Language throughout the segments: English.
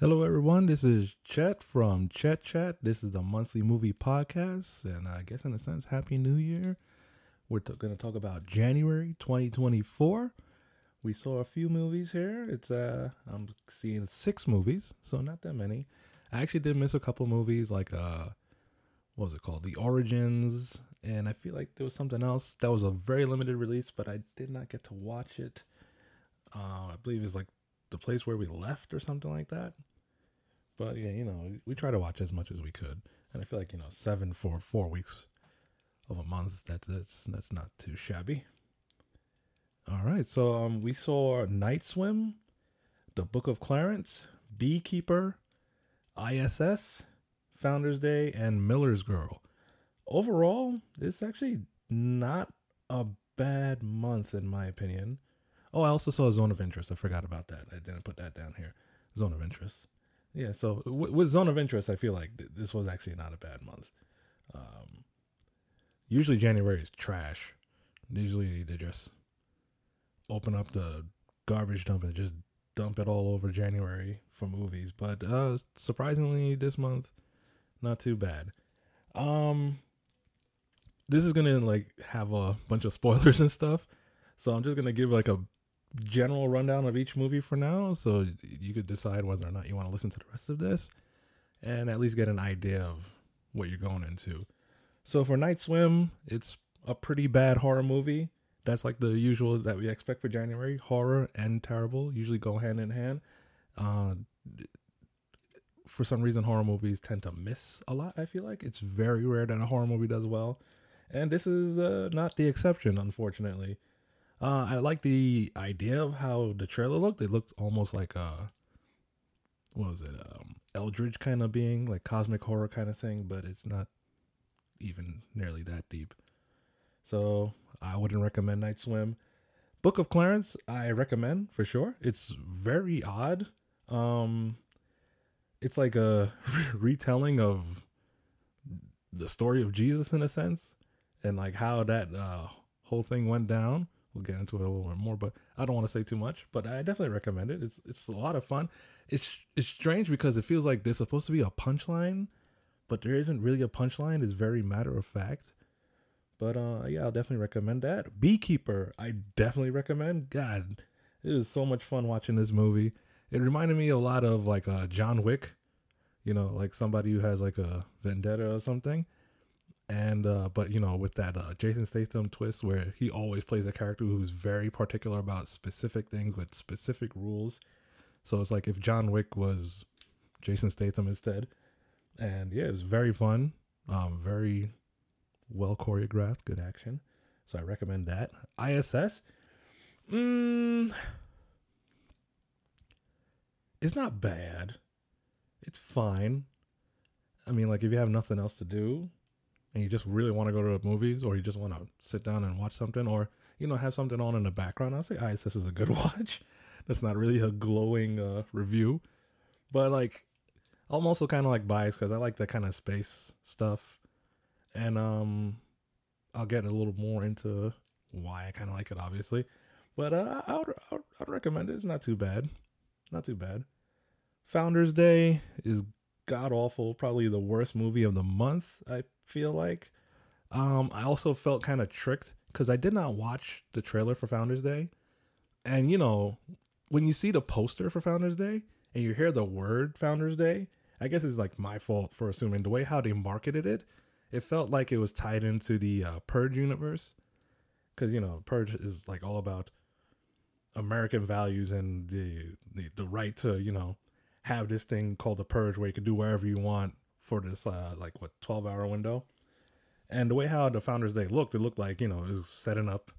Hello, everyone. This is Chet from Chet Chat. This is the monthly movie podcast, and I guess in a sense, Happy New Year. We're t- going to talk about January 2024. We saw a few movies here. It's uh, I'm seeing six movies, so not that many. I actually did miss a couple movies, like uh, what was it called, The Origins, and I feel like there was something else that was a very limited release, but I did not get to watch it. Uh, I believe it's like the place where we left or something like that. But yeah, you know, we try to watch as much as we could, and I feel like you know, seven for four weeks of a month. That's that's that's not too shabby. All right, so um, we saw Night Swim, The Book of Clarence, Beekeeper, ISS, Founders Day, and Miller's Girl. Overall, it's actually not a bad month in my opinion. Oh, I also saw Zone of Interest. I forgot about that. I didn't put that down here. Zone of Interest. Yeah, so w- with Zone of Interest, I feel like th- this was actually not a bad month. Um, usually January is trash. Usually they just open up the garbage dump and just dump it all over January for movies. But uh, surprisingly, this month, not too bad. Um, this is gonna like have a bunch of spoilers and stuff, so I'm just gonna give like a general rundown of each movie for now, so you could decide whether or not you want to listen to the rest of this, and at least get an idea of what you're going into. So for Night Swim, it's a pretty bad horror movie. That's like the usual that we expect for January. Horror and terrible usually go hand in hand. Uh, for some reason, horror movies tend to miss a lot. I feel like it's very rare that a horror movie does well, and this is uh, not the exception, unfortunately. Uh, I like the idea of how the trailer looked. It looked almost like a what was it, um, Eldritch kind of being, like cosmic horror kind of thing, but it's not even nearly that deep. So I wouldn't recommend Night Swim. Book of Clarence, I recommend for sure. It's very odd. Um, it's like a retelling of the story of Jesus in a sense, and like how that uh, whole thing went down. We'll get into it a little bit more, but I don't want to say too much. But I definitely recommend it. It's it's a lot of fun. It's it's strange because it feels like there's supposed to be a punchline, but there isn't really a punchline. It's very matter of fact. But uh, yeah, I'll definitely recommend that. Beekeeper, I definitely recommend. God, it was so much fun watching this movie. It reminded me a lot of like uh, John Wick, you know, like somebody who has like a vendetta or something. And uh, but you know, with that uh, Jason Statham twist where he always plays a character who's very particular about specific things with specific rules. So it's like if John Wick was Jason Statham instead. And yeah, it was very fun. Um, very well choreographed, good action. So I recommend that. ISS, mm, it's not bad. It's fine. I mean, like if you have nothing else to do, and you just really want to go to movies, or you just want to sit down and watch something, or you know have something on in the background, I'll say ISS is a good watch. That's not really a glowing uh, review, but like I'm also kind of like biased because I like that kind of space stuff and um I'll get a little more into why I kind of like it, obviously. But uh, I would, I would I'd recommend it. It's not too bad, not too bad. Founders Day is god awful, probably the worst movie of the month. I feel like. Um, I also felt kind of tricked because I did not watch the trailer for Founders Day, and you know when you see the poster for Founders Day and you hear the word Founders Day, I guess it's like my fault for assuming the way how they marketed it it felt like it was tied into the uh, Purge universe, because you know Purge is like all about American values and the, the the right to you know have this thing called the Purge where you can do whatever you want for this uh, like what twelve hour window, and the way how the Founders Day looked, it looked like you know it was setting up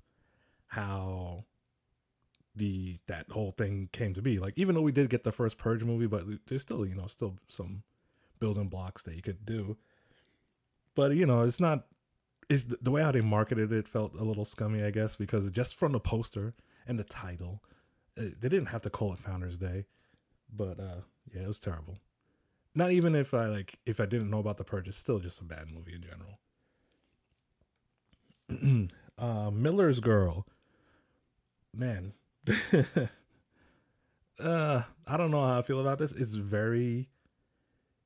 how the that whole thing came to be. Like even though we did get the first Purge movie, but there's still you know still some building blocks that you could do but you know, it's not. Is the way how they marketed it felt a little scummy, I guess, because just from the poster and the title, eh, they didn't have to call it Founders Day, but uh, yeah, it was terrible. Not even if I like if I didn't know about the purge, it's still just a bad movie in general. uh, Miller's Girl, man, uh, I don't know how I feel about this. It's very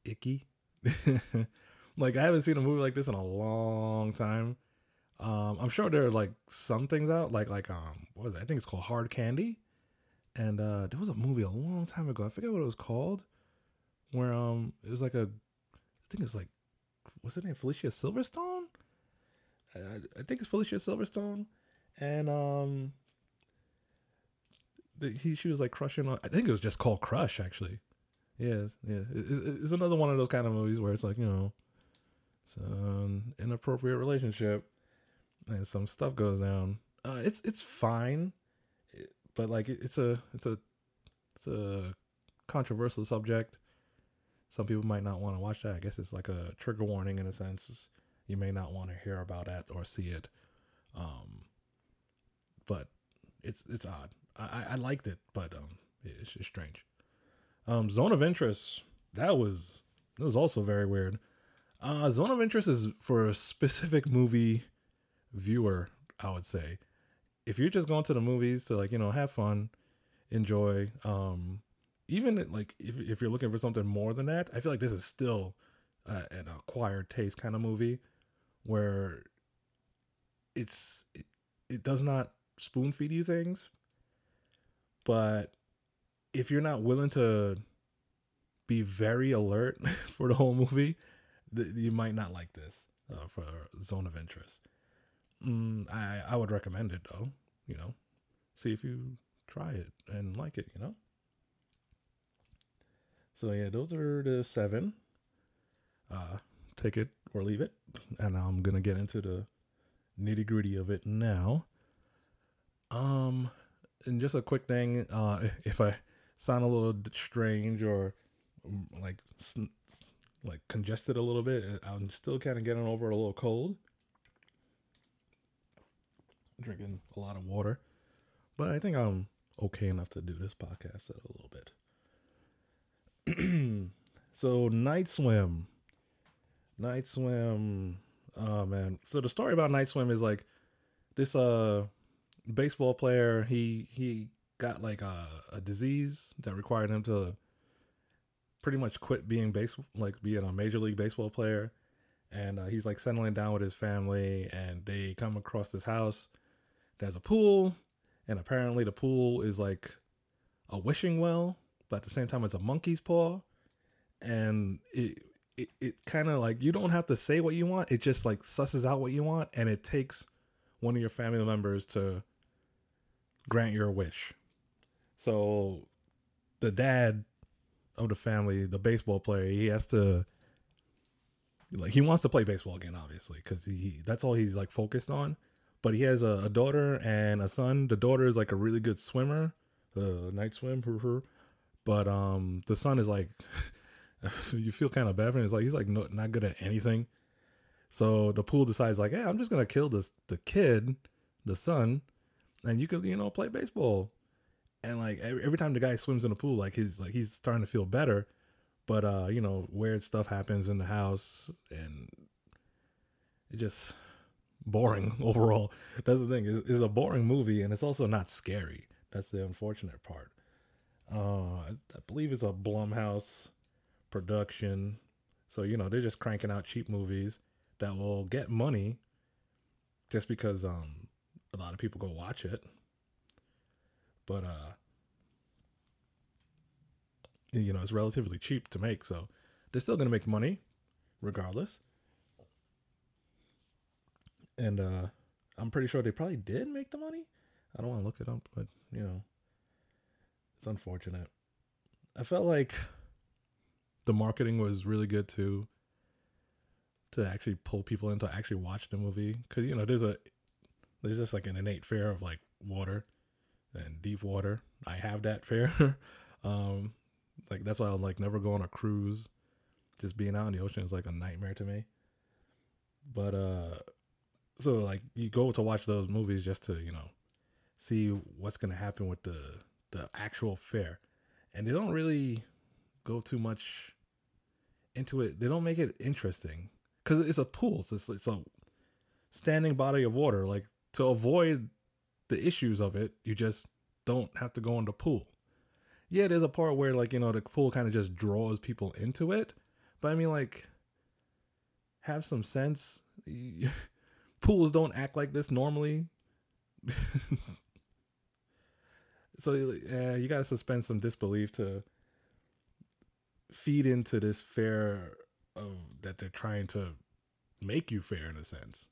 icky. like I haven't seen a movie like this in a long time. Um, I'm sure there are like some things out, like like um, what was it? I think it's called Hard Candy, and uh, there was a movie a long time ago. I forget what it was called, where um, it was like a, I think it was like, what's her name? Felicia Silverstone. I, I think it's Felicia Silverstone, and um, the, he she was like crushing on. I think it was just called Crush actually. Yeah, yeah. It's, it's another one of those kind of movies where it's like you know, it's an inappropriate relationship, and some stuff goes down. Uh, it's it's fine, but like it, it's a it's a it's a controversial subject. Some people might not want to watch that. I guess it's like a trigger warning in a sense. You may not want to hear about that or see it. Um, but it's it's odd. I, I liked it, but um, it's just strange. Um, Zone of Interest that was that was also very weird. Uh, Zone of Interest is for a specific movie viewer, I would say. If you're just going to the movies to like you know have fun, enjoy, um, even like if if you're looking for something more than that, I feel like this is still uh, an acquired taste kind of movie where it's it, it does not spoon feed you things but if you're not willing to be very alert for the whole movie, th- you might not like this uh, for Zone of Interest. Mm, I I would recommend it though. You know, see if you try it and like it. You know. So yeah, those are the seven. Uh, take it or leave it, and I'm gonna get into the nitty gritty of it now. Um, and just a quick thing, uh, if I sound a little strange or mm, like like congested a little bit, uh, I'm still kind of getting over a little cold. Drinking a lot of water, but I think I'm okay enough to do this podcast a little bit. So night swim, night swim. Oh man! So the story about night swim is like this uh baseball player. He he got like a, a disease that required him to pretty much quit being base like being a major league baseball player and uh, he's like settling down with his family and they come across this house there's a pool and apparently the pool is like a wishing well but at the same time it's a monkey's paw and it it, it kind of like you don't have to say what you want it just like susses out what you want and it takes one of your family members to grant your wish. So the dad of the family, the baseball player, he has to like he wants to play baseball again, obviously, because he that's all he's like focused on. But he has a, a, daughter and a son. The daughter is like a really good swimmer, uh, night swim, but um, the son is like you feel kind of bad for him. It's like he's like no, not good at anything. So the pool decides like, hey, I'm just gonna kill this the kid, the son, and you could you know play baseball. And like every, every time the guy swims in the pool like he's like he's starting to feel better. But uh you know weird stuff happens in the house and it just boring overall. That's the thing it's a boring movie and it's also not scary. That's the unfortunate part. Uh I, I believe it's a blumhouse production so you know they're just cranking out cheap movies that will get money just because um a lot of people go watch it. But uh you know, it's relatively cheap to make, so they're still going to make money regardless. And uh I'm pretty sure they probably did make the money. I don't want to look it up, but you know, it's unfortunate. I felt like the marketing was really good too to actually pull people in to actually watch the movie because you know there's a there's just like an innate fear of like water and deep water. I have that fear. um, like that's why I'm like never go on a cruise. Just being out in the ocean is like a nightmare to me. But uh, so like you go to watch those movies just to you know see what's gonna happen with the the actual fair, and they don't really go too much into it. They don't make it interesting because it's a pool. It's, it's a standing body of water. Like to avoid the issues of it, you just don't have to go in the pool. yeah, there's a part where like you know the pool kind of just draws people into it, but I mean like have some sense. Pools don't act like this normally. so yeah, you gotta suspend some disbelief to feed into this fair of that they're trying to make you fair in a sense.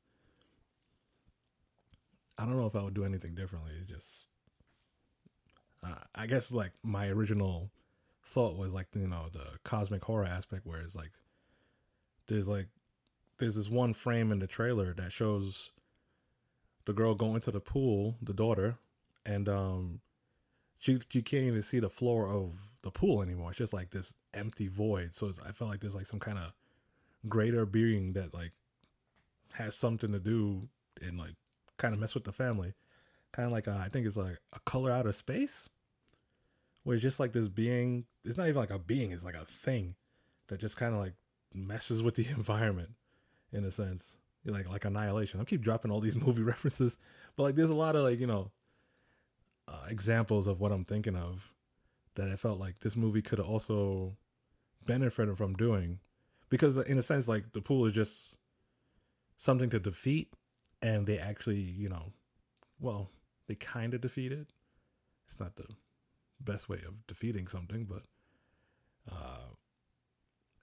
I don't know if I would do anything differently. It's just, uh, I guess like my original thought was like you know the cosmic horror aspect, where it's like there's like there's this one frame in the trailer that shows the girl going to the pool, the daughter, and um, she she can't even see the floor of the pool anymore. It's just like this empty void. So I felt like there's like some kind of greater being that like has something to do and like kind of mess with the family. Kind of like a, I think it's like a color out of space, where it's just like this being. It's not even like a being. It's like a thing that just kind of like messes with the environment in a sense. Like like annihilation. I keep dropping all these movie references, but like there's a lot of like you know uh, examples of what I'm thinking of that I felt like this movie could also benefit from doing. Because in a sense like the pool is just something to defeat and they actually you know well they kind of defeat it. It's not the best way of defeating something but uh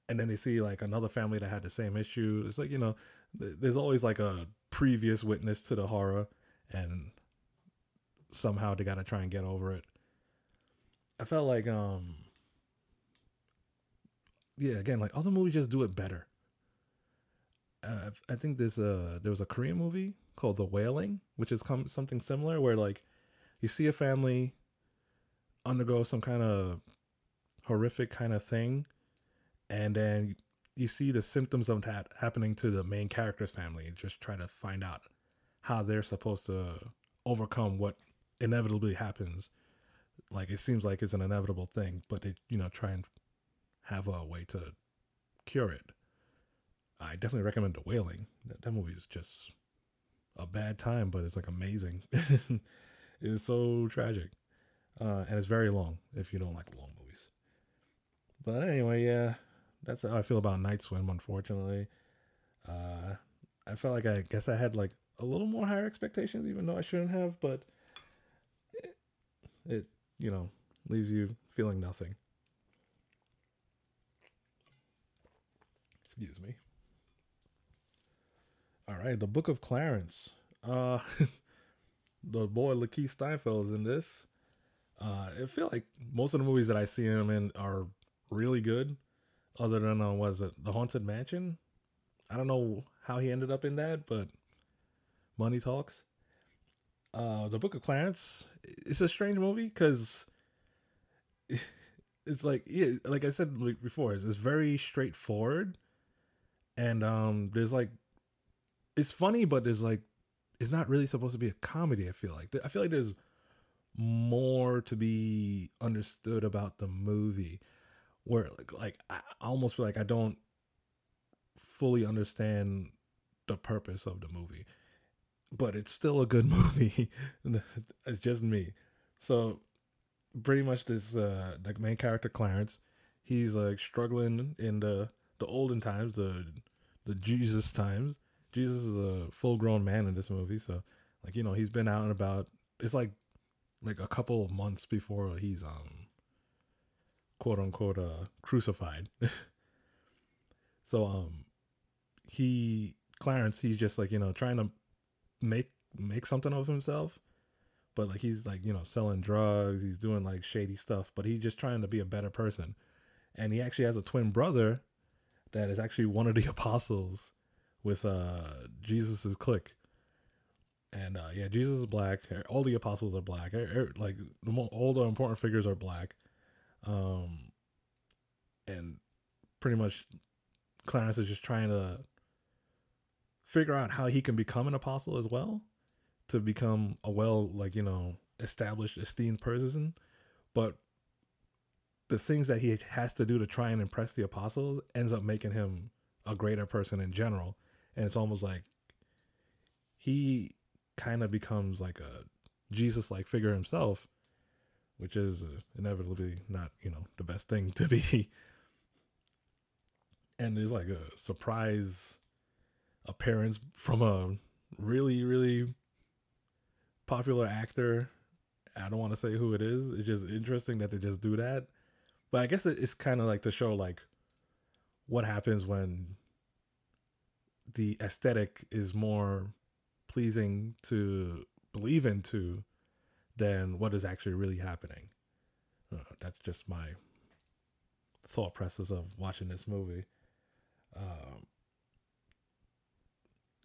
and then they see like another family that had the same issue. It's like you know th- there's always like a previous witness to the horror and somehow they got to try and get over it i felt like um yeah again like other movies just do it better uh, I think there's a there was a Korean movie called The Wailing, which is come, something similar, where like you see a family undergo some kind of horrific kind of thing, and then you see the symptoms of that happening to the main character's family, and just try to find out how they're supposed to overcome what inevitably happens. Like it seems like it's an inevitable thing, but they you know try and have a way to cure it I definitely recommend The Wailing. That, that movie is just a bad time, but it's like amazing. it's so tragic. Uh, and it's very long if you don't like long movies. But anyway, yeah, that's how I feel about Night Swim, unfortunately. Uh, I felt like I guess I had like a little more higher expectations, even though I shouldn't have, but it, it you know, leaves you feeling nothing. Excuse me. All right, the Book of Clarence. Uh, the boy LaKeith Stanfield is in this. Uh, I feel like most of the movies that I see him in are really good. Other than uh, was it The Haunted Mansion? I don't know how he ended up in that, but money talks. Uh, the Book of Clarence. It's a strange movie because it's like yeah, like I said before, it's, it's very straightforward, and um, there's like it's funny, but there's like it's not really supposed to be a comedy. I feel like I feel like there's more to be understood about the movie, where like like I almost feel like I don't fully understand the purpose of the movie, but it's still a good movie. it's just me. So pretty much this uh the main character Clarence, he's like struggling in the the olden times, the the Jesus times, Jesus is a full grown man in this movie, so like you know he's been out and about. It's like like a couple of months before he's um quote unquote uh crucified. so um he Clarence he's just like you know trying to make make something of himself but like he's like you know selling drugs he's doing like shady stuff but he's just trying to be a better person and he actually has a twin brother that is actually one of the apostles with uh Jesus's clique. And uh, yeah, Jesus is black. All the apostles are black. Like all the important figures are black. Um, and pretty much Clarence is just trying to figure out how he can become an apostle as well, to become a well, like you know, established, esteemed person. But the things that he has to do to try and impress the apostles ends up making him a greater person in general and it's almost like he kind of becomes like a Jesus like figure himself which is inevitably not you know the best thing to be. and there's like a surprise appearance from a really really popular actor. I don't want to say who it is. It's just interesting that they just do that. But I guess it's kind of like to show like what happens when the aesthetic is more pleasing to believe into than what is actually really happening. Uh, that's just my thought process of watching this movie. Um,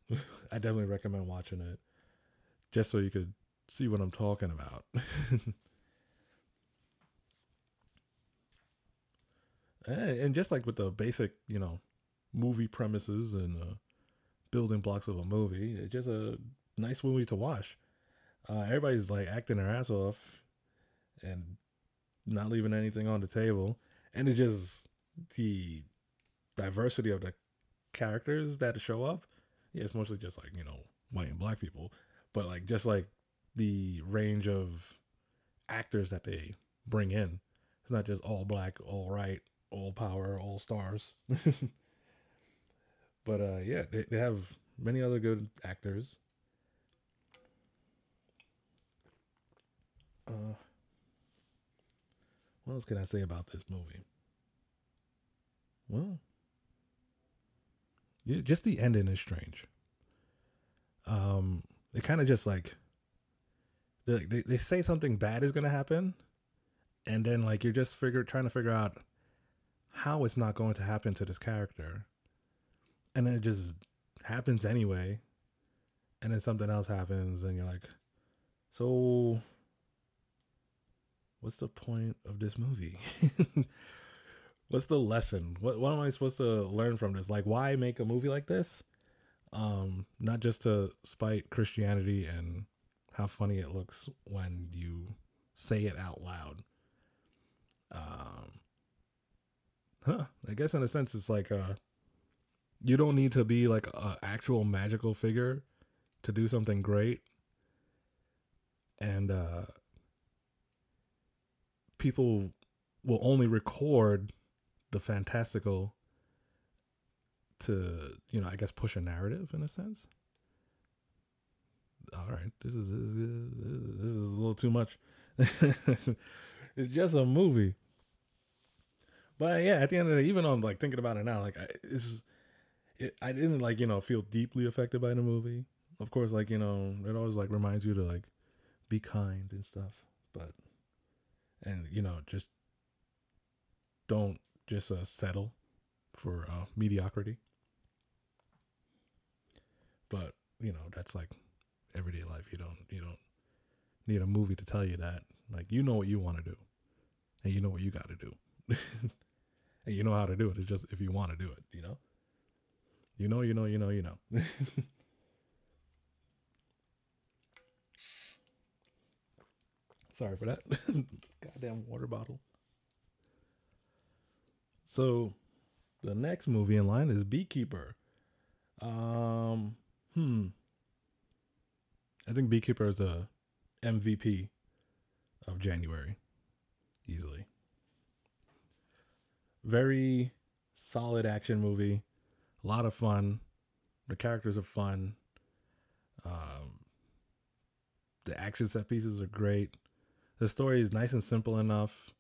I definitely recommend watching it just so you could see what I'm talking about. and just like with the basic, you know, movie premises and uh, building blocks of a movie, it's just a nice movie to watch. Uh, everybody's like acting their ass off and not leaving anything on the table, and it's just the diversity of the characters that show up. Yeah, it's mostly just like you know white and black people, but like just like the range of actors that they bring in. It's not just all black, all right, all power, all stars. but uh, yeah, they, they have many other good actors. Uh, what else can I say about this movie? Well, just the ending is strange. Um, it kind of just like they, they they say something bad is gonna happen, and then like you're just figure trying to figure out how it's not going to happen to this character, and it just happens anyway, and then something else happens, and you're like, so what's the point of this movie? what's the lesson? What what am I supposed to learn from this? Like why make a movie like this? Um, not just to spite Christianity and how funny it looks when you say it out loud. Um, huh, I guess in a sense it's like uh you don't need to be like an actual magical figure to do something great. And uh people will only record the fantastical to you know i guess push a narrative in a sense? All right this is this is, a little too much. It's just a movie. But yeah at the end of the day even on like thinking about it now like I, it's it, i didn't like you know feel deeply affected by the movie. Of course like you know it always like reminds you to like be kind and stuff but and you know just don't just uh, settle for uh, mediocrity. But you know that's like everyday life. You don't you don't need a movie to tell you that. Like you know what you want to do and you know what you got to do. And you know how to do it. It's just if you want to do it you know? You know you know you know you know. Sorry for that. Goddamn water bottle. So, the next movie in line is Beekeeper. Um, hmm. I think Beekeeper is a MVP of January, easily. Very solid action movie. A lot of fun. The characters are fun. Um, the action set pieces are great the story is nice and simple enough.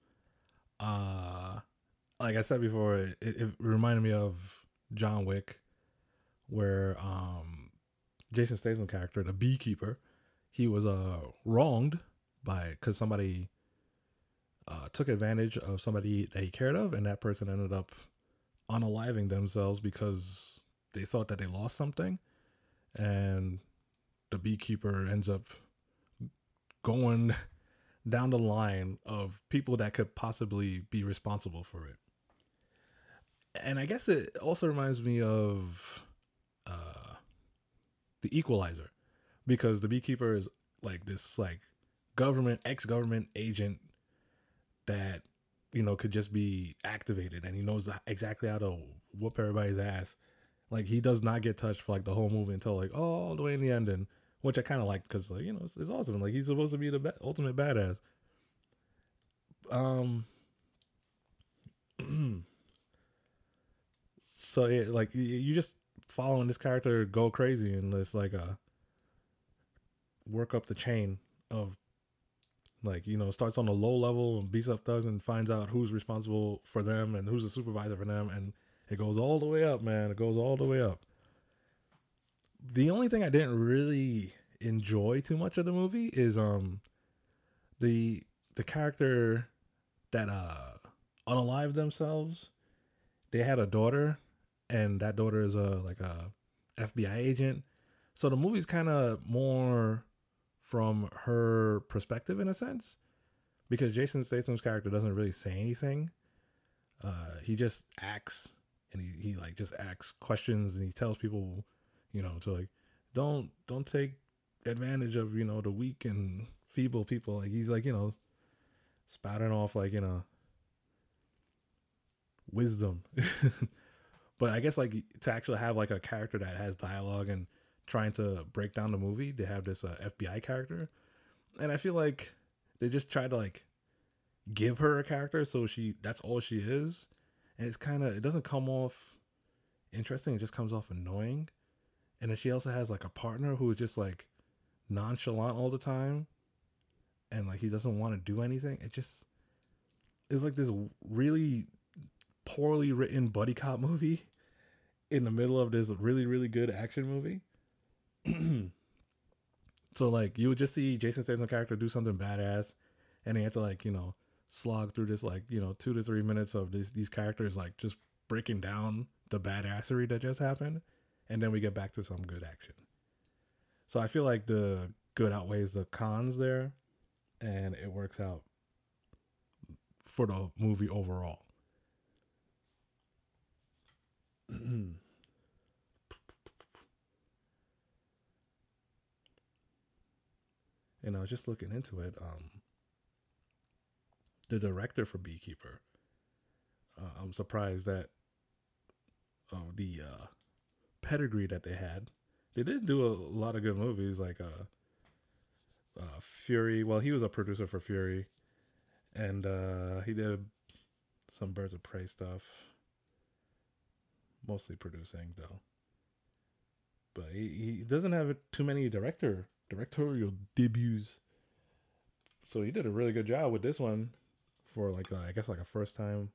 Uh, like I said before, it, it reminded me of John Wick, where um, Jason Statham character, the beekeeper, he was uh wronged by because somebody uh, took advantage of somebody that he cared of, and that person ended up unaliving themselves because they thought that they lost something, and the beekeeper ends up going down the line of people that could possibly be responsible for it. And I guess it also reminds me of uh, the Equalizer, because the beekeeper is like this like government ex government agent that you know could just be activated, and he knows exactly how to whoop everybody's ass. Like he does not get touched for like the whole movie until like all the way in the end, and which I kind of like because like you know it's, it's, awesome. Like he's supposed to be the be- ultimate badass, Um. so it like you just following this character go crazy and it's like a work up the chain of like you know starts on a low level and beats up thugs and finds out who's responsible for them and who's the supervisor for them. And it goes all the way up man. It goes all the way up. The only thing i didn't really enjoy too much of the movie is um the the character that uh unalived themselves. They had a daughter and that daughter is a like a fbi agent. So the movie's kind of more from her perspective in a sense because jason statham's character doesn't really say anything. Uh he just acts and he, he like just asks questions and he tells people you know to like don't don't take advantage of you know the weak and feeble people. Like he's like you know spouting off like you know wisdom but i guess like to actually have like a character that has dialogue and trying to break down the movie they have this uh, fbi character. And i feel like they just try to like give her a character so she that's all she is. And it's kind of it doesn't come off interesting it just comes off annoying. And then she also has like a partner who is just like nonchalant all the time. And like he doesn't want to do anything. It just is like this really poorly written buddy cop movie in the middle of this really really good action movie. So like you would just see jason statham character do something badass and he had to like you know slog through this like you know two to three minutes of these these characters like just breaking down the badassery that just happened and then we get back to some good action. So i feel like the good outweighs the cons there and it works out for the movie overall and i was just looking into it um the director for beekeeper uh, i'm surprised that oh the uh pedigree that they had they did do a lot of good movies like uh uh, Fury. Well, he was a producer for Fury, and uh, he did some Birds of Prey stuff. Mostly producing though, but he, he doesn't have too many director directorial debuts. So he did a really good job with this one for like a, I guess like a first time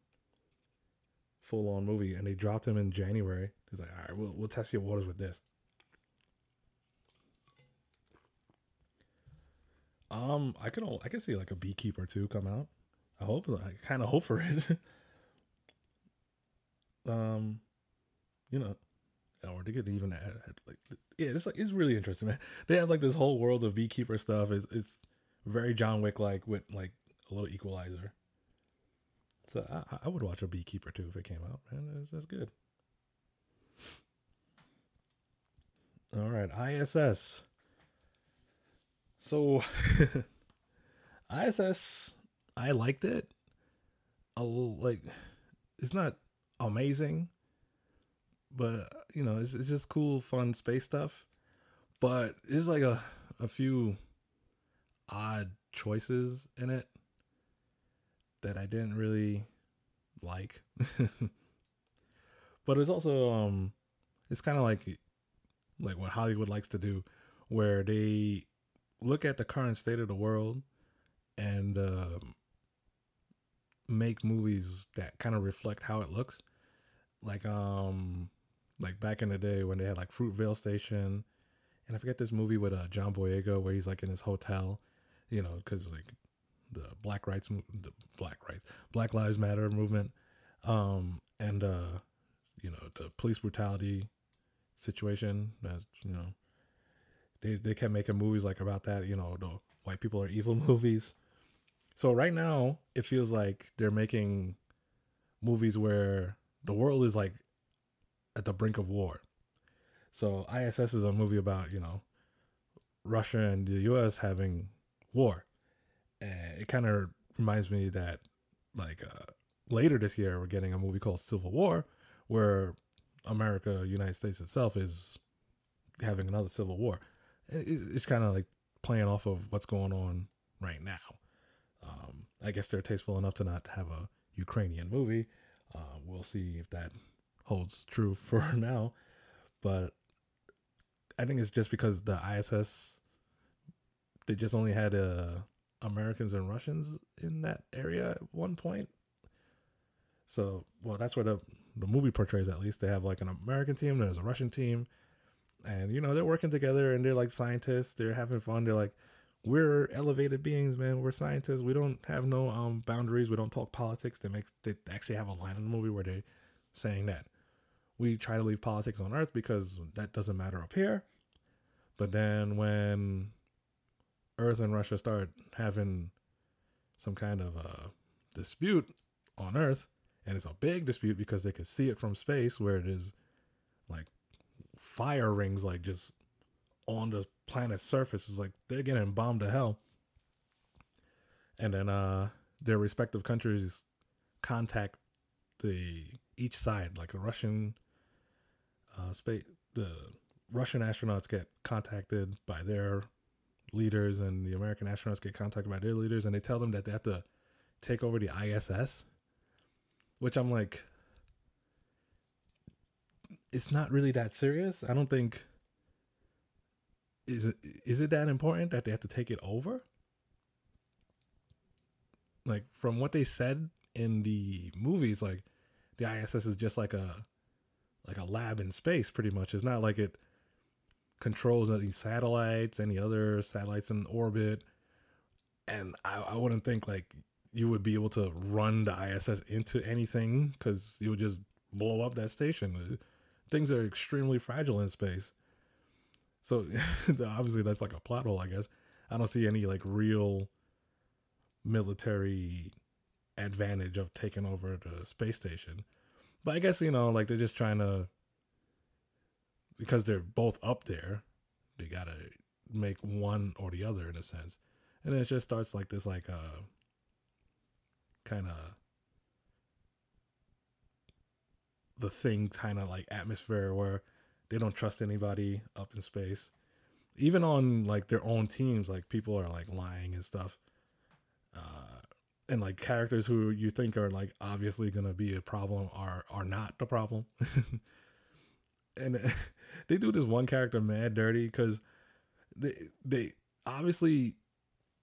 full on movie, and they dropped him in January. He's like, all right, we'll we'll test your waters with this. Um, I could I can see like a beekeeper too come out. I hope I kind of hope for it. um, you know, or they could even add, add, like yeah, it's like it's really interesting, man. They have like this whole world of beekeeper stuff. It's it's very John Wick like with like a little Equalizer. So I, I would watch a beekeeper too if it came out, man. That's, that's good. All right, ISS. So, ISS, I liked it. A little, like, it's not amazing, but you know, it's, it's just cool, fun space stuff. But there's like a a few odd choices in it that I didn't really like. but it's also um, it's kind of like like what Hollywood likes to do, where they look at the current state of the world and uh, make movies that kind of reflect how it looks. Like um, like back in the day when they had like Fruitvale Station, and I forget this movie with uh, John Boyega where he's like in his hotel, you know, because like the Black Rights, the Black Rights, Black Lives Matter movement, um, and uh, you know the police brutality situation. As you know, they they kept making movies like about that. You know, the white people are evil movies. So right now, it feels like they're making movies where the world is like at the brink of war. So ISS is a movie about you know Russia and the U.S. having war, and it kind of reminds me that like uh, later this year we're getting a movie called Civil War, where America, United States itself, is having another civil war it's kind of like playing off of what's going on right now. Um, I guess they're tasteful enough to not have a Ukrainian movie. Uh, we'll see if that holds true for now. But I think it's just because the ISS they just only had uh, Americans and Russians in that area at one point. So, well, that's what the the movie portrays. At least they have like an American team, there's a Russian team, and you know they're working together and they're like scientists. They're having fun. They're like, we're elevated beings, man. We're scientists. We don't have no um boundaries. We don't talk politics. They make they actually have a line in the movie where they saying that we try to leave politics on Earth because that doesn't matter up here. But then when Earth and Russia start having some kind of a dispute on Earth, and it's a big dispute because they could see it from space where it is like fire rings like just on the planet's surface. It's like they're getting bombed to hell. And then uh their respective countries contact the each side, like the Russian uh space the Russian astronauts get contacted by their leaders and the American astronauts get contacted by their leaders and they tell them that they have to take over the ISS, which I'm like, it's not really that serious. I don't think is it is it that important that they have to take it over? Like from what they said in the movies, like the ISS is just like a like a lab in space, pretty much. It's not like it controls any satellites, any other satellites in orbit. And I, I wouldn't think like you would be able to run the ISS into anything because you would just blow up that station. Uh, things are extremely fragile in space. So obviously that's like a plot hole, I guess. I don't see any like real military advantage of taking over the space station. But I guess, you know, like they're just trying to because they're both up there, they gotta make one or the other in a sense. And it just starts like this like uh kind of the thing kind of like atmosphere where they don't trust anybody up in space. Even on like their own teams, like people are like lying and stuff. Uh and like characters who you think are like obviously gonna be a problem are are not the problem. and they do this one character mad dirty because they they obviously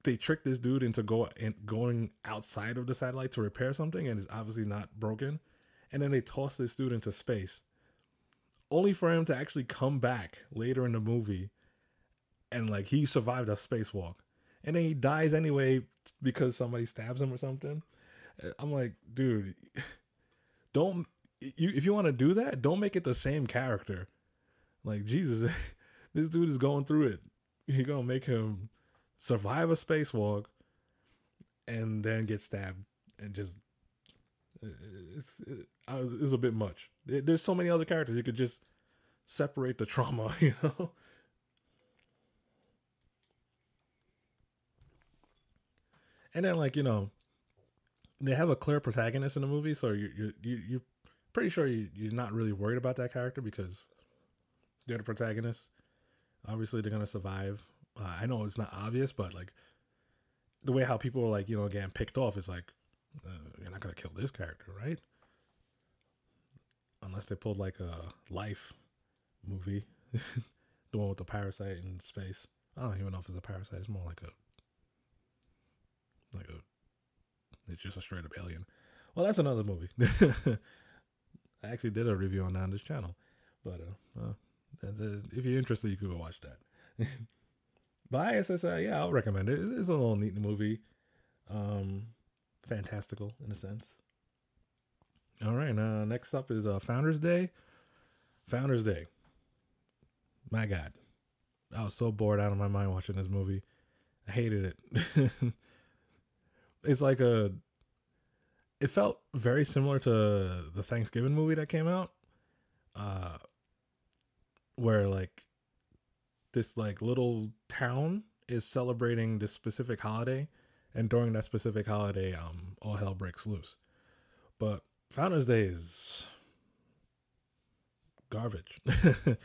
they tricked this dude into go and going outside of the satellite to repair something and it's obviously not broken and then they toss this dude into space only for him to actually come back later in the movie and like he survived a spacewalk and then he dies anyway because somebody stabs him or something i'm like dude don't you if you want to do that don't make it the same character like Jesus, this dude is going through it. You're gonna make him survive a spacewalk and then get stabbed and just it's it's a bit much. There's so many other characters you could just separate the trauma, you know. And then like you know, they have a clear protagonist in the movie, so you you you you're pretty sure you, you're not really worried about that character because they're the protagonist. Obviously, they're gonna survive. Uh, I know it's not obvious, but like the way how people are like, you know, getting picked off is like, uh, you're not gonna kill this character, right? Unless they pulled like a life movie, the one with the parasite in space. I don't even know if it's a parasite. It's more like a, like a, it's just a straight up alien. Well, that's another movie. I actually did a review on that on this channel, but uh, uh if you're interested, you could go watch that. but uh, yeah, I'll recommend it. It's, it's, a little neat movie, um, fantastical in a sense. All right, uh, next up is uh, Founders Day. Founders Day. My God, I was so bored out of my mind watching this movie. I hated it. it's like a. It felt very similar to the Thanksgiving movie that came out. Uh, where like this like little town is celebrating this specific holiday and during that specific holiday um all hell breaks loose but founders day is garbage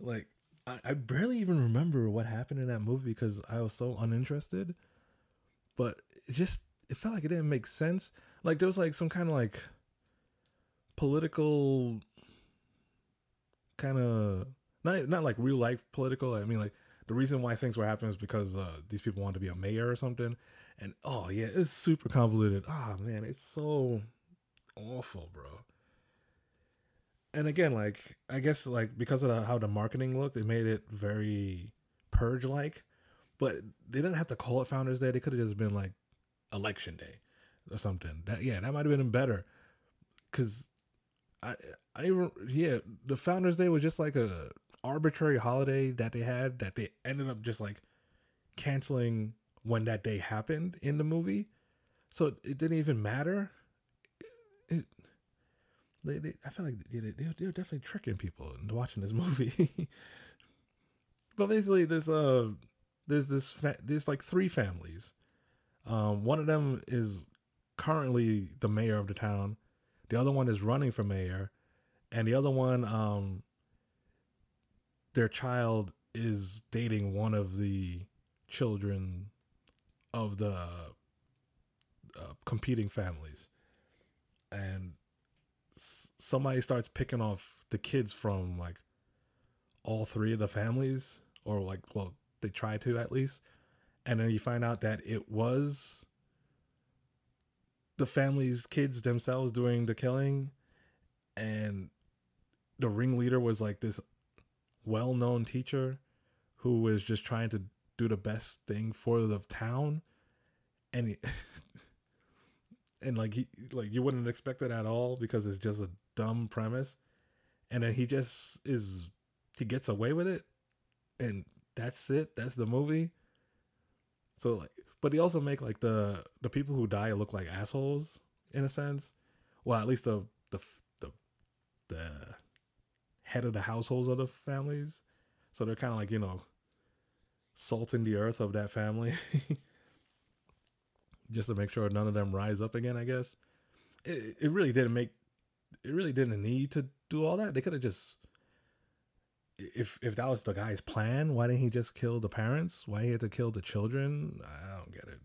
like I, I barely even remember what happened in that movie because i was so uninterested but just it felt like it didn't make sense. Like there was like some kind of like political kind of not not like real life political. I mean like the reason why things were happening is because uh, these people wanted to be a mayor or something. And oh yeah, it's super convoluted. Ah oh, man, it's so awful, bro. And again, like I guess like because of the, how the marketing looked, it made it very purge like. But they didn't have to call it Founders Day. They could have just been like Election Day or something. That yeah, that might have been better. Cause I I even yeah, the Founders Day was just like a arbitrary holiday that they had that they ended up just like canceling when that day happened in the movie. So it didn't even matter. It, they, they, I feel like they, they, they're definitely tricking people into watching this movie. but basically, there's uh, there's this fa- there's like three families. Um, one of them is currently the mayor of the town. The other one is running for mayor, and the other one, um, their child is dating one of the children of the uh, competing families, and s- somebody starts picking off the kids from like all three of the families, or like well, they try to at least, and then you find out that it was the family's kids themselves doing the killing, and the ringleader was like this well-known teacher who was just trying to do the best thing for the town and he, and like he like you wouldn't expect it at all because it's just a dumb premise and then he just is he gets away with it and that's it that's the movie so like but they also make like the the people who die look like assholes in a sense well at least the the the, the head of the households of the families so they're kind of like you know salting the earth of that family just to make sure none of them rise up again. I guess it it really didn't make it really didn't need to do all that. They could have just if if that was the guy's plan, why didn't he just kill the parents? Why he had to kill the children? I don't get it.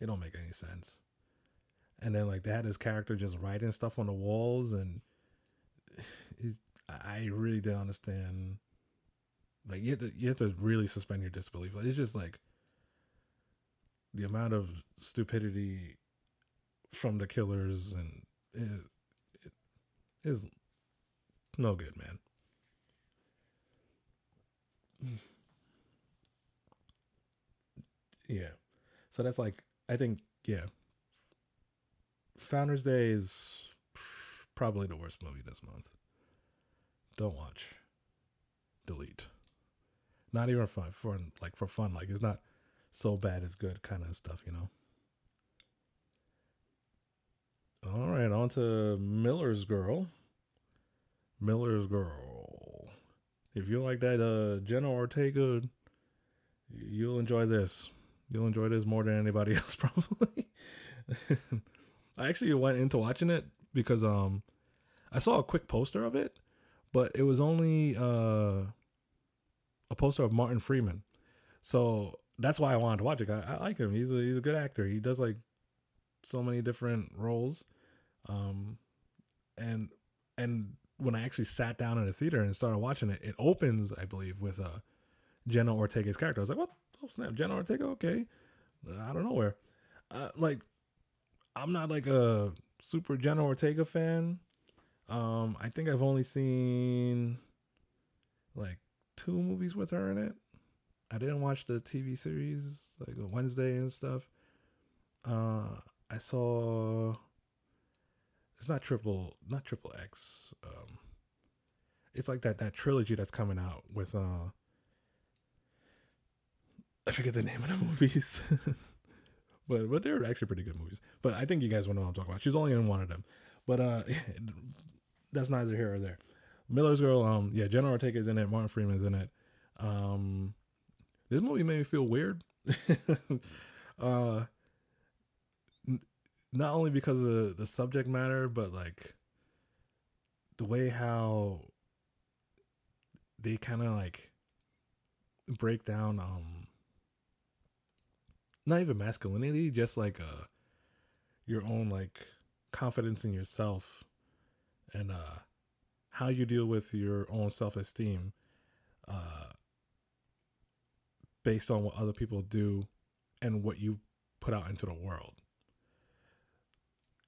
It don't make any sense. And then like they had his character just writing stuff on the walls, and it, I really didn't understand like you have to you have to really suspend your disbelief. Like, it's just like the amount of stupidity from the killers and it, it is no good, man. Yeah. So that's like I think yeah. Founders Day is probably the worst movie this month. Don't watch. Delete not even fun for like for fun. Like it's not so bad it's good kind of stuff, you know. All right, on to Miller's Girl. Miller's Girl. If you like that uh Jenna Ortega, you'll enjoy this. You'll enjoy this more than anybody else probably. I actually went into watching it because um I saw a quick poster of it, but it was only uh a poster of Martin Freeman. So that's why I wanted to watch it. I, I, like him. He's a he's a good actor. He does like so many different roles. Um, and and when I actually sat down in a theater and started watching it, it opens, I believe, with uh Jenna Ortega's character. I was like, what? Oh snap, Jenna Ortega. Okay, I don't know where. Uh, like, I'm not like a super Jenna Ortega fan. Um, I think I've only seen like two movies with her in it. I didn't watch the TV series like Wednesday and stuff. Uh, I saw. It's not triple, not triple X. Um, it's like that that trilogy that's coming out with. Uh, I forget the name of the movies, but but they're actually pretty good movies. But I think you guys to know what I'm talking about. She's only in one of them, but uh, that's neither here or there. Miller's Girl, um, yeah, Jenna Ortega's in it, Martin Freeman's in it. Um, this movie made me feel weird. uh, not only because of the subject matter, but like the way how they kind of like break down, um, not even masculinity, just like uh your own like confidence in yourself and uh how you deal with your own self-esteem uh based on what other people do and what you put out into the world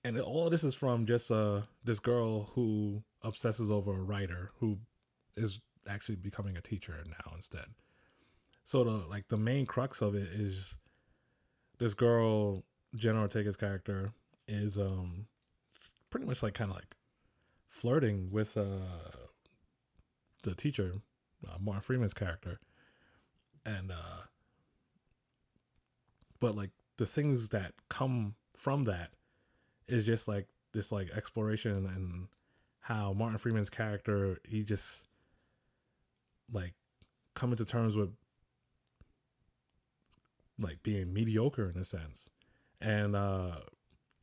and all of this is from just uh this girl who obsesses over a writer who is actually becoming a teacher now instead. So the like the main crux of it is this girl Jenna Ortega's character is um pretty much like kind of like flirting with uh the teacher uh, Martin Freeman's character. And uh but like the things that come from that is just like this like exploration and how Martin Freeman's character he just like coming to terms with like being mediocre in a sense. And uh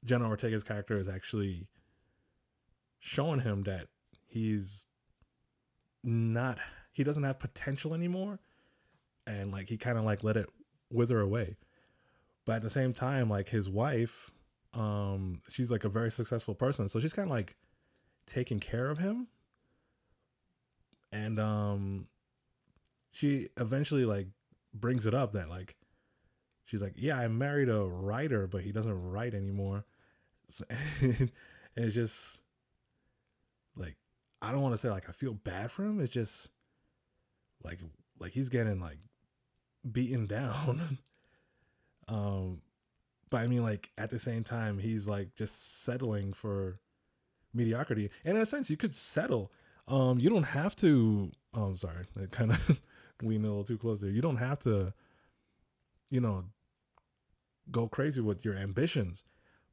Jenna Ortega's character is actually showing him that he's not he doesn't have potential anymore. And like he kind of like let it wither away. But at the same time like his wife um she's like a very successful person. So she's kind of like taking care of him. And um she eventually like brings it up that like she's like yeah i married a writer but he doesn't write anymore. So, and it's just like i don't want to say like i feel bad for him. It's just like like he's getting like beaten down. Um but I mean, like at the same time, he's like just settling for mediocrity. And in a sense, you could settle. Um, you don't have to. Oh, I'm sorry, I kind of lean a little too close there. You don't have to, you know, go crazy with your ambitions.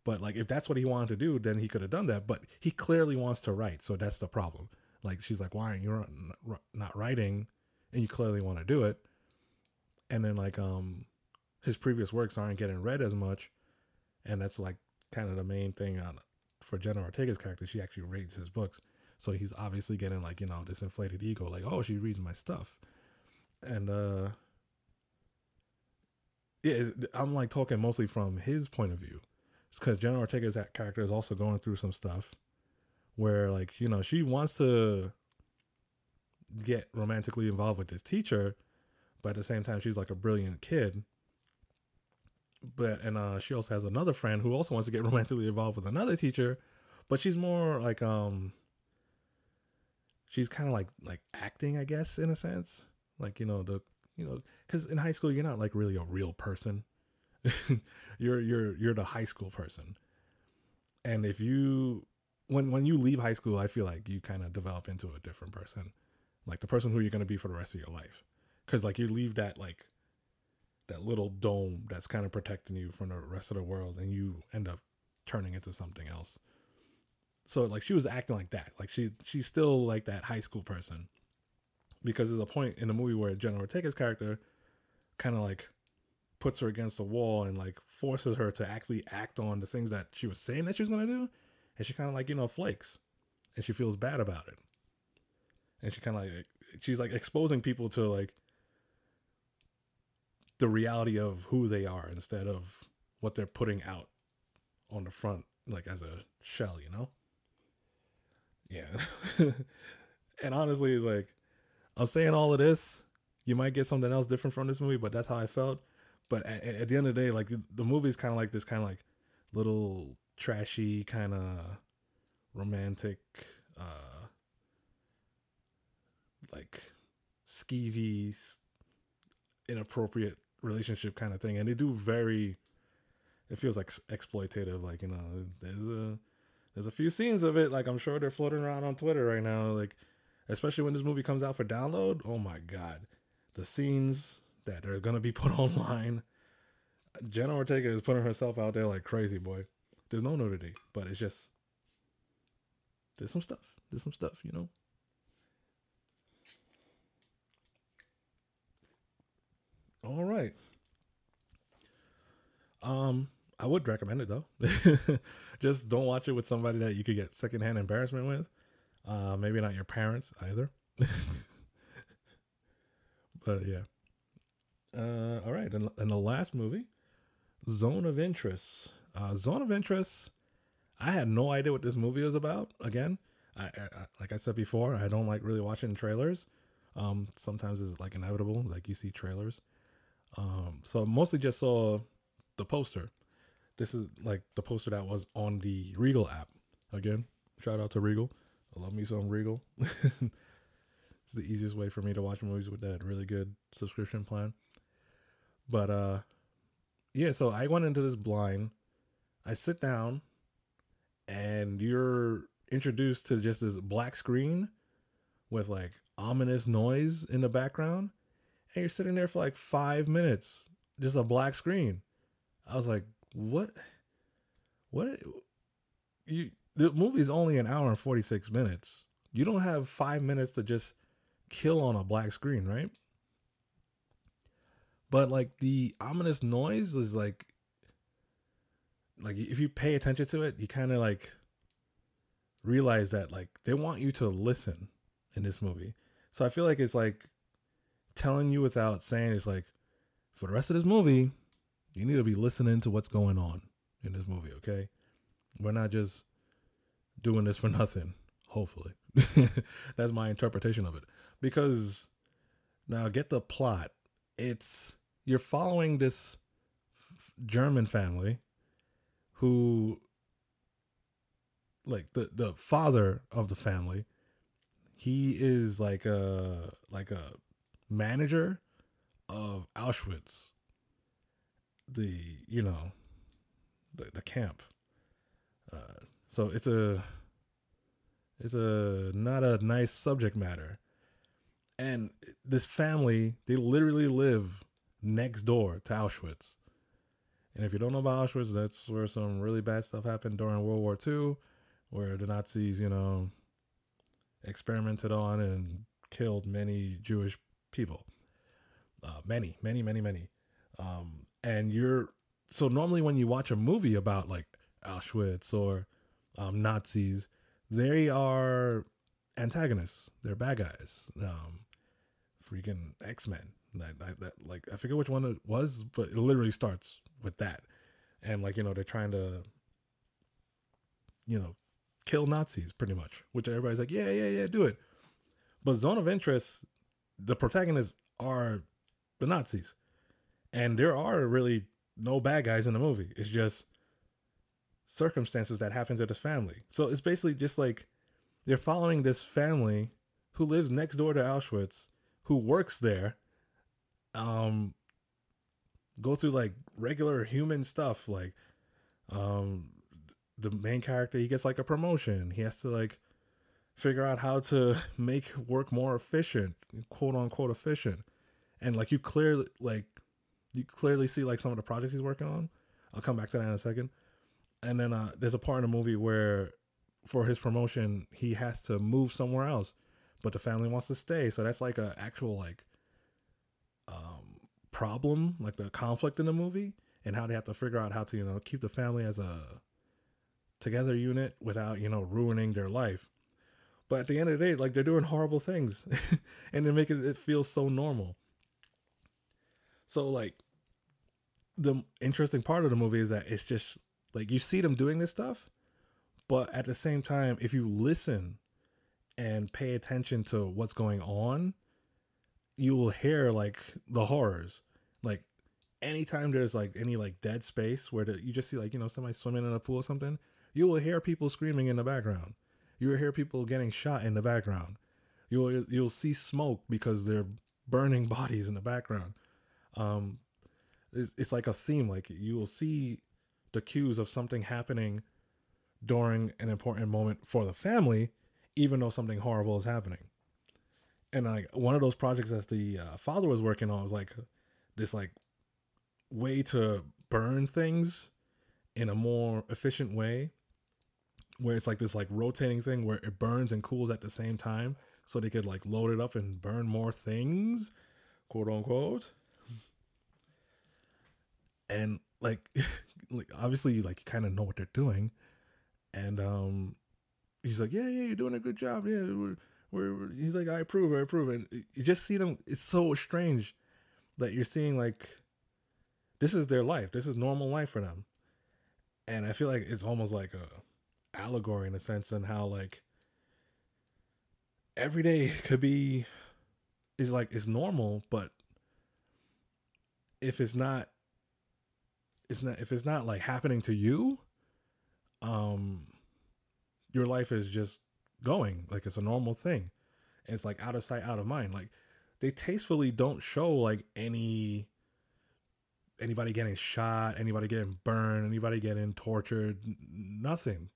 But like, if that's what he wanted to do, then he could have done that. But he clearly wants to write, so that's the problem. Like, she's like, "Why aren't you not writing?" And you clearly want to do it. And then like, um, his previous works aren't getting read as much, and that's like kind of the main thing on for Jenna Ortega's character. She actually reads his books, so he's obviously getting like you know this inflated ego, like oh she reads my stuff, and uh, yeah, I'm like talking mostly from his point of view, because Jenna Ortega's character is also going through some stuff where like you know she wants to get romantically involved with this teacher, but at the same time she's like a brilliant kid but and uh, she also has another friend who also wants to get romantically involved with another teacher, but she's more like um. She's kind of like like acting, I guess, in a sense. Like you know the you know because in high school you're not like really a real person. you're you're you're the high school person, and if you when when you leave high school, I feel like you kind of develop into a different person, like the person who you're gonna be for the rest of your life. Because like you leave that like that little dome that's kind of protecting you from the rest of the world and you end up turning into something else. So like she was acting like that. Like she she's still like that high school person. Because there's a point in the movie where Jenna Ortega's character kind of like puts her against the wall and like forces her to actually act on the things that she was saying that she was going to do and she kind of like you know flakes and she feels bad about it. And she kind of like she's like exposing people to like the reality of who they are instead of what they're putting out on the front, like as a shell, you know? Yeah. and honestly, like, I'm saying all of this. You might get something else different from this movie, but that's how I felt. But at, at the end of the day, like, the movie is kind of like this kind of like little trashy, kind of romantic, uh, like skeevy, inappropriate relationship kind of thing, and they do very. It feels like exploitative. Like you know, there's a there's a few scenes of it. Like I'm sure they're floating around on Twitter right now. Like especially when this movie comes out for download. Oh my god, the scenes that are gonna be put online. Jenna Ortega is putting herself out there like crazy, boy. There's no nudity, but it's just there's some stuff. There's some stuff, you know. All right. Um, I would recommend it though. Just don't watch it with somebody that you could get secondhand embarrassment with. Uh, maybe not your parents either. but yeah. Uh, all right, and, and the last movie, Zone of Interest. Uh, Zone of Interest. I had no idea what this movie was about. Again, I, I, I like I said before, I don't like really watching trailers. Um, sometimes it's like inevitable, like you see trailers. Um, so mostly just saw the poster. This is like the poster that was on the Regal app. Again, shout out to Regal. I love me some Regal. it's the easiest way for me to watch movies with that really good subscription plan. But uh yeah, so I went into this blind. I sit down and you're introduced to just this black screen with like ominous noise in the background and you're sitting there for like 5 minutes just a black screen. I was like, "What what you the movie's only an hour and 46 minutes. You don't have 5 minutes to just kill on a black screen, right? But like the ominous noise is like like if you pay attention to it, you kind of like realize that like they want you to listen in this movie. So I feel like it's like telling you without saying it's like for the rest of this movie, you need to be listening to what's going on in this movie, okay? We're not just doing this for nothing, hopefully. That's my interpretation of it. Because now get the plot. It's you're following this German family who like the the father of the family he is like a like a manager of Auschwitz the you know the, the camp. Uh, so it's a it's a not a nice subject matter. And this family they literally live next door to Auschwitz. And if you don't know about Auschwitz, that's where some really bad stuff happened during World War II, where the Nazis, you know, experimented on and killed many Jewish people. Uh, many, many, many, many. Um, and you're so normally when you watch a movie about like Auschwitz or um, Nazis, they are antagonists. They're bad guys. Um, freaking X Men. That, that, that, like I forget which one it was, but it literally starts with that, and like you know they're trying to, you know, kill Nazis pretty much, which everybody's like, yeah, yeah, yeah, do it. But Zone of Interest, the protagonists are the Nazis, and there are really no bad guys in the movie. It's just circumstances that happen to this family. So it's basically just like they're following this family who lives next door to Auschwitz, who works there, um, go through like regular human stuff like um the main character he gets like a promotion he has to like figure out how to make work more efficient quote unquote efficient. And like you clearly like you clearly see like some of the projects he's working on. I'll come back to that in a second. And then uh there's a part in the movie where for his promotion he has to move somewhere else but the family wants to stay. So that's like a actual like um problem, like the conflict in the movie, and how they have to figure out how to, you know, keep the family as a together unit without, you know, ruining their life. But at the end of the day, like they're doing horrible things and they're making it feel so normal. So like the interesting part of the movie is that it's just like you see them doing this stuff, but at the same time, if you listen and pay attention to what's going on, you will hear like the horrors. Like anytime there's like any like dead space where the, you just see like you know somebody swimming in a pool or something, you will hear people screaming in the background. You will hear people getting shot in the background. You'll you'll see smoke because they're burning bodies in the background. Um, it's, it's like a theme. Like you will see the cues of something happening during an important moment for the family, even though something horrible is happening and like one of those projects that the uh, father was working on was like this like way to burn things in a more efficient way where it's like this like rotating thing where it burns and cools at the same time so they could like load it up and burn more things quote unquote and like like obviously like you kind of know what they're doing and um he's like yeah yeah you're doing a good job yeah we're where he's like, I approve, I approve, and you just see them. It's so strange that you're seeing like this is their life. This is normal life for them, and I feel like it's almost like a allegory in a sense, and how like every day could be is like is normal, but if it's not, it's not if it's not like happening to you, um, your life is just going like it's a normal thing. And it's like out of sight, out of mind. Like they tastefully don't show like any anybody getting shot, anybody getting burned, anybody getting tortured, nothing.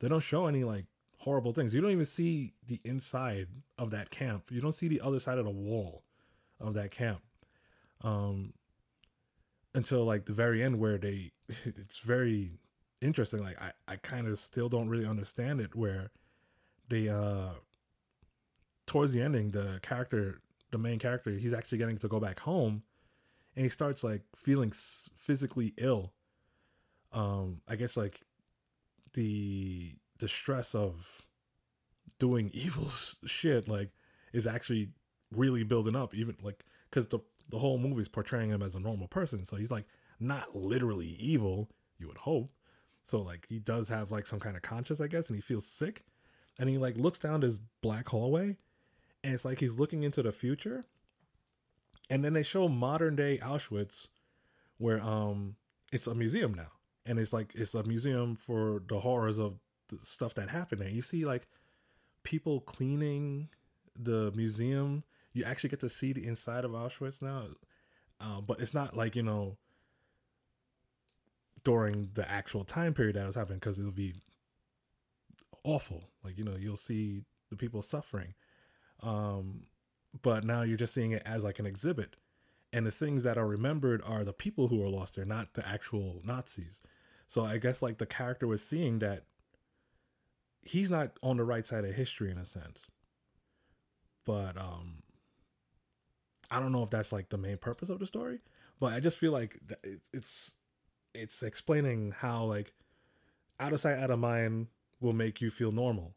They don't show any like horrible things. You don't even see the inside of that camp. You don't see the other side of the wall of that camp. Um until like the very end where they it's very interesting. Like I, I kind of still don't really understand it where they uh towards the ending the character the main character he's actually getting to go back home and he starts like feeling physically ill um i guess like the the stress of doing evil shit like is actually really building up even like because the the whole movie is portraying him as a normal person so he's like not literally evil you would hope. So like he does have like some kind of conscience i guess and he feels sick and he like looks down this black hallway and it's like he's looking into the future and then they show modern day Auschwitz, where um it's a museum now, and it's like it's a museum for the horrors of the stuff that happened there. You see like people cleaning the museum. You actually get to see the inside of Auschwitz now, uh, but it's not like you know during the actual time period that was happening because it'll be awful. Like you know you'll see the people suffering. Um, but now you're just seeing it as like an exhibit and the things that are remembered are the people who are lost there not the actual nazis so i guess like the character was seeing that he's not on the right side of history in a sense. But um i don't know if that's like the main purpose of the story but i just feel like it's it's explaining how like out of sight out of mind will make you feel normal.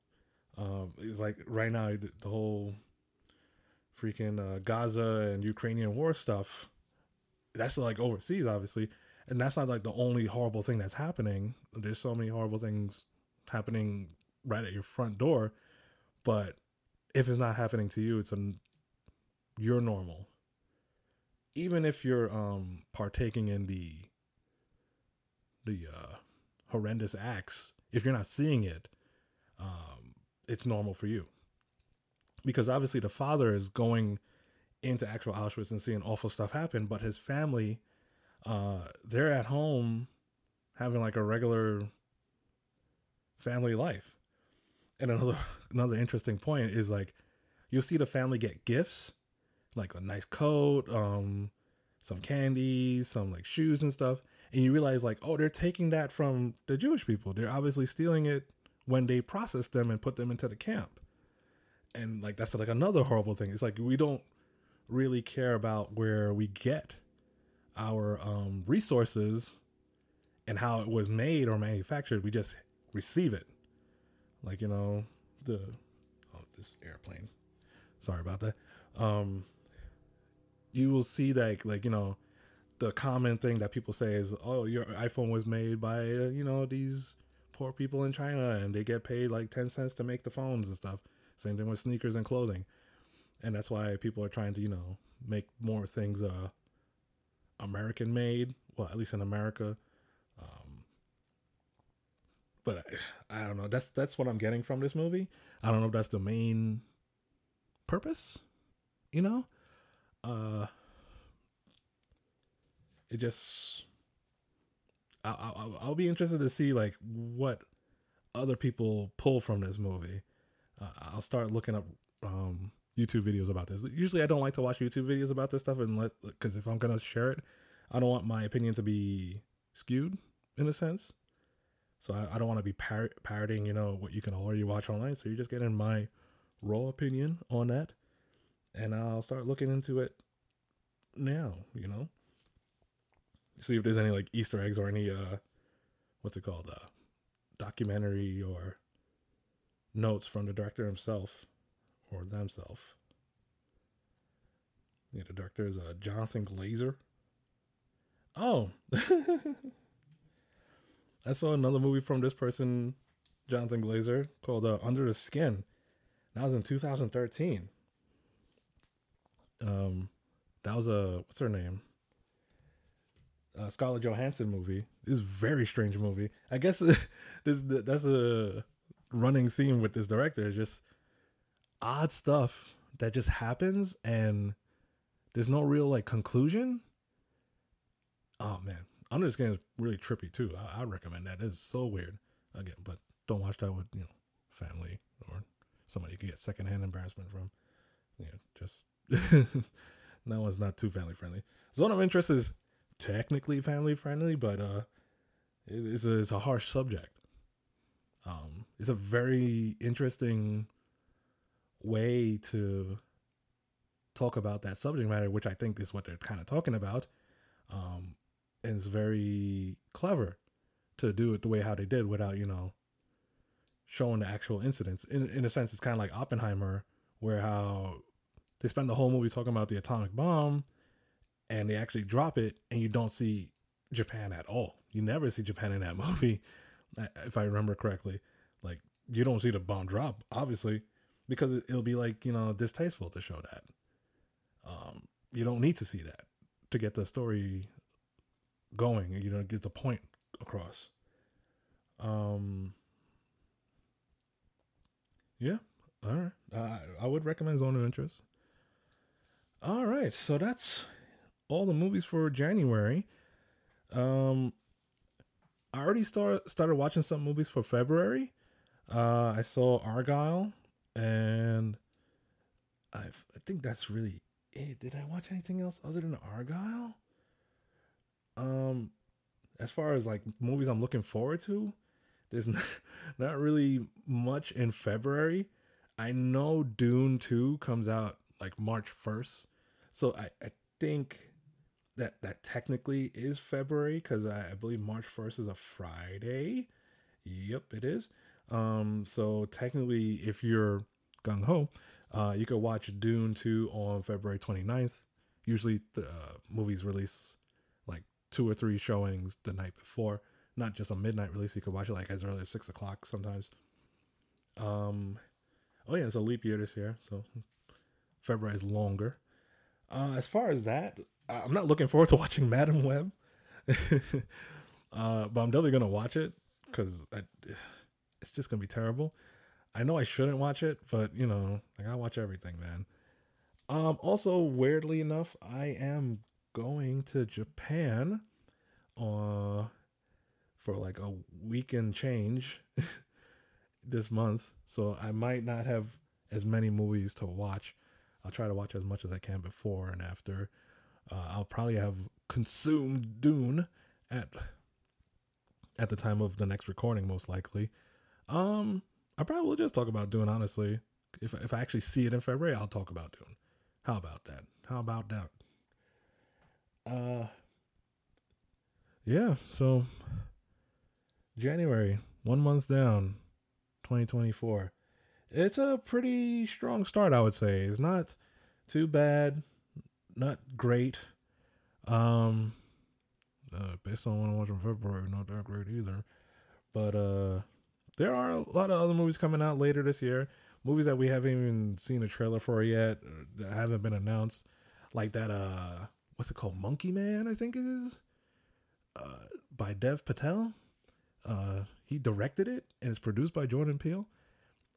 Um it's like right now the whole freaking uh, Gaza and Ukrainian war stuff, that's like overseas, obviously, and that's not like the only horrible thing that's happening. There's so many horrible things happening right at your front door, but if it's not happening to you, it's a you're normal. Even if you're um partaking in the the uh, horrendous acts, if you're not seeing it, um, it's normal for you because obviously the father is going into actual Auschwitz and seeing awful stuff happen, but his family, uh, they're at home having like a regular family life. And another another interesting point is like you'll see the family get gifts, like a nice coat, um, some candies, some like shoes and stuff, and you realize like, oh, they're taking that from the Jewish people. They're obviously stealing it when they process them and put them into the camp and like that's like another horrible thing. It's like we don't really care about where we get our um, resources and how it was made or manufactured. We just receive it. Like you know the oh this airplane. Sorry about that. Um, you will see that like you know the common thing that people say is oh your iPhone was made by uh, you know these poor people in China and they get paid like 10 cents to make the phones and stuff same thing with sneakers and clothing. And that's why people are trying to, you know, make more things uh American made, well, at least in America. Um but I, I don't know. That's that's what I'm getting from this movie. I don't know if that's the main purpose, you know? Uh it just I'll, I'll, I'll be interested to see like what other people pull from this movie uh, I'll start looking up um, YouTube videos about this. Usually, I don't like to watch YouTube videos about this stuff, and because if I'm gonna share it, I don't want my opinion to be skewed in a sense. So I, I don't want to be par- parroting, you know, what you can already watch online. So you're just getting my raw opinion on that, and I'll start looking into it now. You know, see if there's any like Easter eggs or any uh, what's it called, uh, documentary or notes from the director himself or themselves. Yeah, the director is uh, Jonathan Glazer. Oh, I saw another movie from this person, Jonathan Glazer, called uh, Under the Skin. That was in 2013. Um, that was a what's her name? Uh, Scarlett Johansson movie. This very strange movie. I guess this that's a running theme with this director. It's just odd stuff that just happens and there's no real like conclusion. Oh man, Under the Skin is really trippy too. I, I recommend that. It's so weird. Again, but don't watch that with you know family or somebody you can get secondhand embarrassment from. Yeah, just that one's not too family friendly. Zone of Interest is technically family friendly, but uh, it is a, it's a harsh subject. Um, it's a very interesting way to talk about that subject matter, which I think is what they're kind of talking about. Um, and it's very clever to do it the way how they did without, you know, showing the actual incidents. In in a sense, it's kind of like Oppenheimer, where how they spend the whole movie talking about the atomic bomb, and they actually drop it, and you don't see Japan at all. You never see Japan in that movie, if I remember correctly. Like you don't see the bomb drop, obviously, because it'll be like you know distasteful to show that. Um, you don't need to see that to get the story going. You know, get the point across. Um, yeah, all right. Uh, I would recommend Zone of Interest. All right, so that's all the movies for January. Um, I already start started watching some movies for February. Uh, I saw Argylle, and I've, I think that's really it. Did I watch anything else other than Argylle? Um, as far as like movies I'm looking forward to, there's not, not really much in February. I know Dune 2 comes out like March 1st. So I, I think that that technically is February because I, I, believe March 1st is a Friday. Yep, it is. Um, so technically, if you're gung ho, uh, you could watch Dune 2 on February 29th. Usually, the uh, movies release like two or three showings the night before, not just a midnight release. You could watch it like as early as six o'clock sometimes. Um, oh yeah, it's a leap year this year, so February is longer. Uh, as far as that, I'm not looking forward to watching Madame Web, uh, but I'm definitely gonna watch it because it's just gonna be terrible. I know I shouldn't watch it, but you know, I gotta watch everything, man. Um, also, weirdly enough, I am going to Japan, uh, for like a weekend change this month, so I might not have as many movies to watch I'll try to watch as much as I can before and after. Uh, I'll probably have consumed Dune at at the time of the next recording, most likely. Um, I probably will just talk about Dune. Honestly, if if I actually see it in February, I'll talk about Dune. How about that? How about that? Uh, yeah. So January, one month down, 2024 it's a pretty strong start, I would say. It's not too bad, not great. Um, uh, based on what I watched in February, not that great either. But uh, there are a lot of other movies coming out later this year. Movies that we haven't even seen a trailer for yet, that haven't been announced. Like that, uh, what's it called? Monkey Man, I think it is. Uh, by Dev Patel. Uh, he directed it and it's produced by Jordan Peele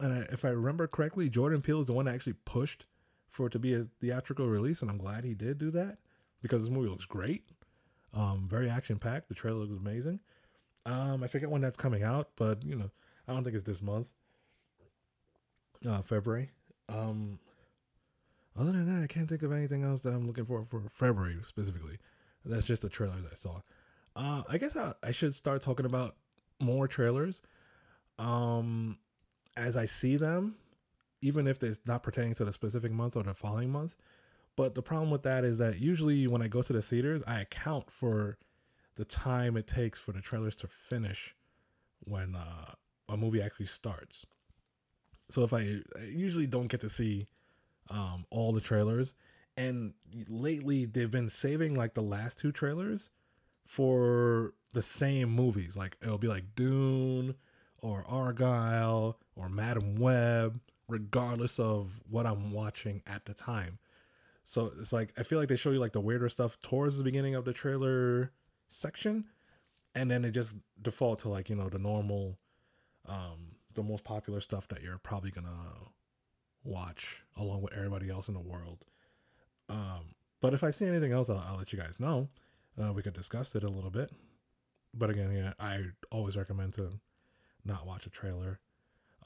and I, if I remember correctly, Jordan Peele is the one that actually pushed for it to be a theatrical release, and I'm glad he did do that because this movie looks great. Um, very action packed. The trailer looks amazing. Um, I forget when that's coming out, but you know, I don't think it's this month. Uh, February. Um, other than that, I can't think of anything else that I'm looking for for February specifically. That's just the trailers I saw. Uh, I guess I, I should start talking about more trailers. Um, as I see them, even if it's not pertaining to the specific month or the following month. But the problem with that is that usually when I go to the theaters, I account for the time it takes for the trailers to finish when uh, a movie actually starts. So if I, I usually don't get to see um, all the trailers, and lately they've been saving like the last two trailers for the same movies. Like it'll be like Dune or Argylle or Madame Web, regardless of what I'm watching at the time. So it's like I feel like they show you like the weirder stuff towards the beginning of the trailer section, and then they just default to like you know the normal, um, the most popular stuff that you're probably gonna watch along with everybody else in the world. Um, but if I see anything else, I'll, I'll let you guys know. Uh, we could discuss it a little bit. But again, yeah, I always recommend to not watch a trailer.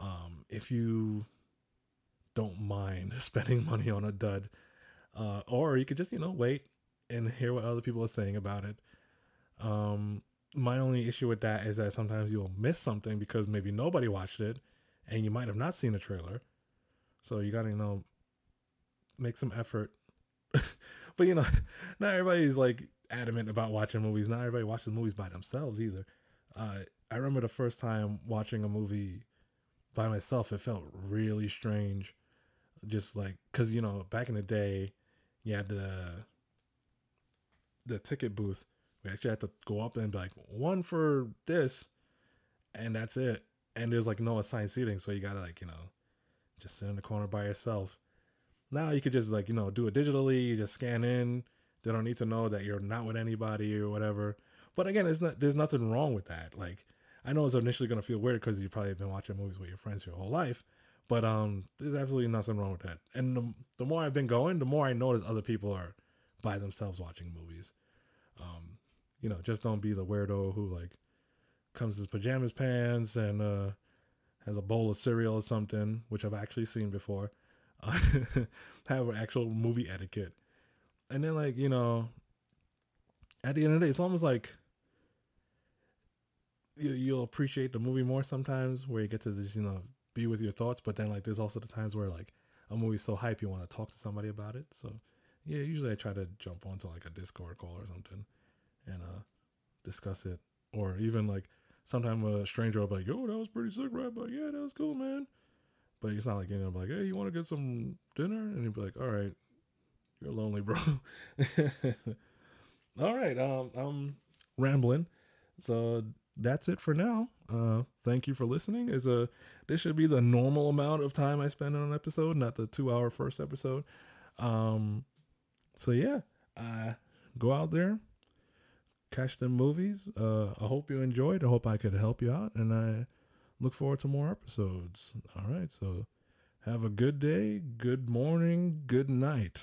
Um, if you don't mind spending money on a dud, uh, or you could just you know wait and hear what other people are saying about it. Um, my only issue with that is that sometimes you'll miss something because maybe nobody watched it, and you might have not seen the trailer. So you gotta you know make some effort. but you know, not everybody's like adamant about watching movies. Not everybody watches movies by themselves either. Uh, I remember the first time watching a movie by myself, it felt really strange. Just like, cause you know, back in the day, you had the the ticket booth. Actually had to go up and be like, one for this, and that's it. And there's like no assigned seating, so you gotta like, you know, just sit in the corner by yourself. Now you could just like, you know, do it digitally, you just scan in. They don't need to know that you're not with anybody or whatever. But again, it's not there's nothing wrong with that. Like I know it's initially gonna feel weird because you probably been watching movies with your friends your whole life, but um, there's absolutely nothing wrong with that. And the, the more I've been going, the more I notice other people are by themselves watching movies. Um, you know, just don't be the weirdo who like comes in his pajamas pants and uh, has a bowl of cereal or something, which I've actually seen before. Uh, have actual movie etiquette, and then like you know, at the end of the day, it's almost like you, you'll appreciate the movie more sometimes where you get to just you know be with your thoughts but then like there's also the times where like a movie's so hype you want to talk to somebody about it so yeah usually i try to jump onto like a discord call or something and uh discuss it or even like sometimes a stranger will be like yo that was pretty sick right but yeah that was cool man but it's not like you know like hey you want to get some dinner and you'd be like all right you're lonely bro all right um i'm rambling so that's it for now. Uh, thank you for listening. Is a this should be the normal amount of time I spend on an episode, not the two hour first episode. Um, so yeah, uh, go out there, catch them movies. Uh, I hope you enjoyed. I hope I could help you out, and I look forward to more episodes. All right, so have a good day, good morning, good night.